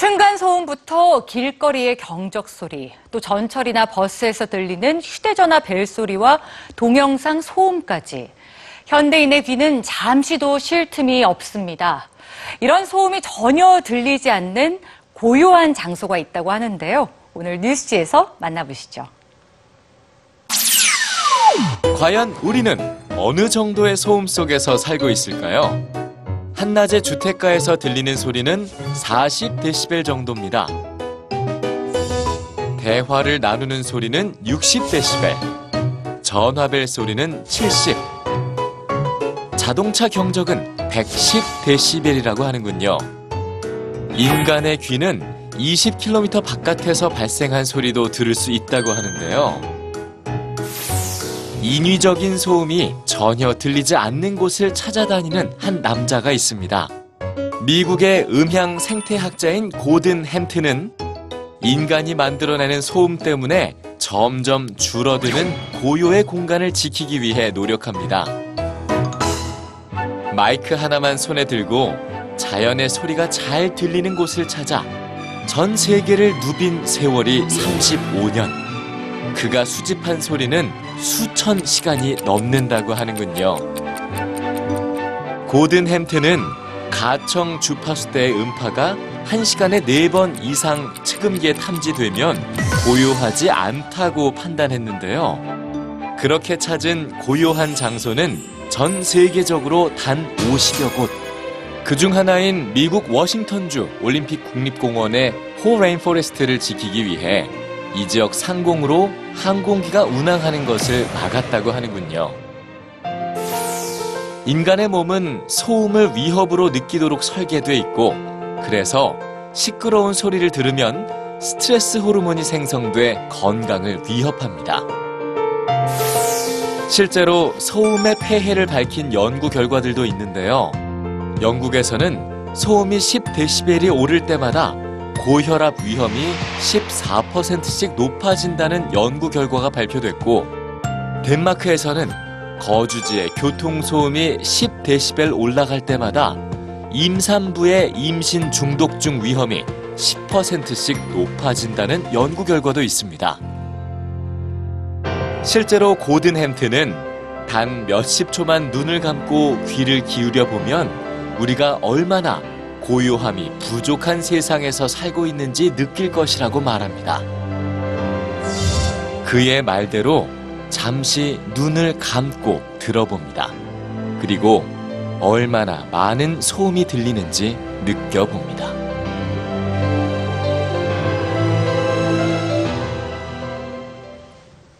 층간 소음부터 길거리의 경적 소리, 또 전철이나 버스에서 들리는 휴대전화 벨 소리와 동영상 소음까지 현대인의 귀는 잠시도 쉴 틈이 없습니다. 이런 소음이 전혀 들리지 않는 고요한 장소가 있다고 하는데요. 오늘 뉴스지에서 만나보시죠. 과연 우리는 어느 정도의 소음 속에서 살고 있을까요? 한낮에 주택가에서 들리는 소리는 40데시벨 정도입니다. 대화를 나누는 소리는 60데시벨, 전화벨 소리는 70, 자동차 경적은 110데시벨이라고 하는군요. 인간의 귀는 20km 바깥에서 발생한 소리도 들을 수 있다고 하는데요. 인위적인 소음이 전혀 들리지 않는 곳을 찾아다니는 한 남자가 있습니다. 미국의 음향 생태학자인 고든 햄튼은 인간이 만들어내는 소음 때문에 점점 줄어드는 고요의 공간을 지키기 위해 노력합니다. 마이크 하나만 손에 들고 자연의 소리가 잘 들리는 곳을 찾아 전 세계를 누빈 세월이 35년. 그가 수집한 소리는 수천 시간이 넘는다고 하는군요. 고든 햄튼은 가청 주파수대의 음파가 한시간에 네번 이상 측음기에 탐지되면 고요하지 않다고 판단했는데요. 그렇게 찾은 고요한 장소는 전 세계적으로 단 50여 곳. 그중 하나인 미국 워싱턴주 올림픽 국립공원의 호 레인 포레스트를 지키기 위해 이 지역 상공으로 항공기가 운항하는 것을 막았다고 하는군요. 인간의 몸은 소음을 위협으로 느끼도록 설계돼 있고 그래서 시끄러운 소리를 들으면 스트레스 호르몬이 생성돼 건강을 위협합니다. 실제로 소음의 폐해를 밝힌 연구 결과들도 있는데요. 영국에서는 소음이 10데시벨이 오를 때마다 고혈압 위험이 14%씩 높아진다는 연구 결과가 발표됐고 덴마크에서는 거주지의 교통소음이 10데시벨 올라갈 때마다 임산부의 임신 중독증 위험이 10%씩 높아진다는 연구 결과도 있습니다. 실제로 고든 햄튼은 단 몇십 초만 눈을 감고 귀를 기울여 보면 우리가 얼마나 고요함이 부족한 세상에서 살고 있는지 느낄 것이라고 말합니다. 그의 말대로 잠시 눈을 감고 들어봅니다. 그리고 얼마나 많은 소음이 들리는지 느껴봅니다.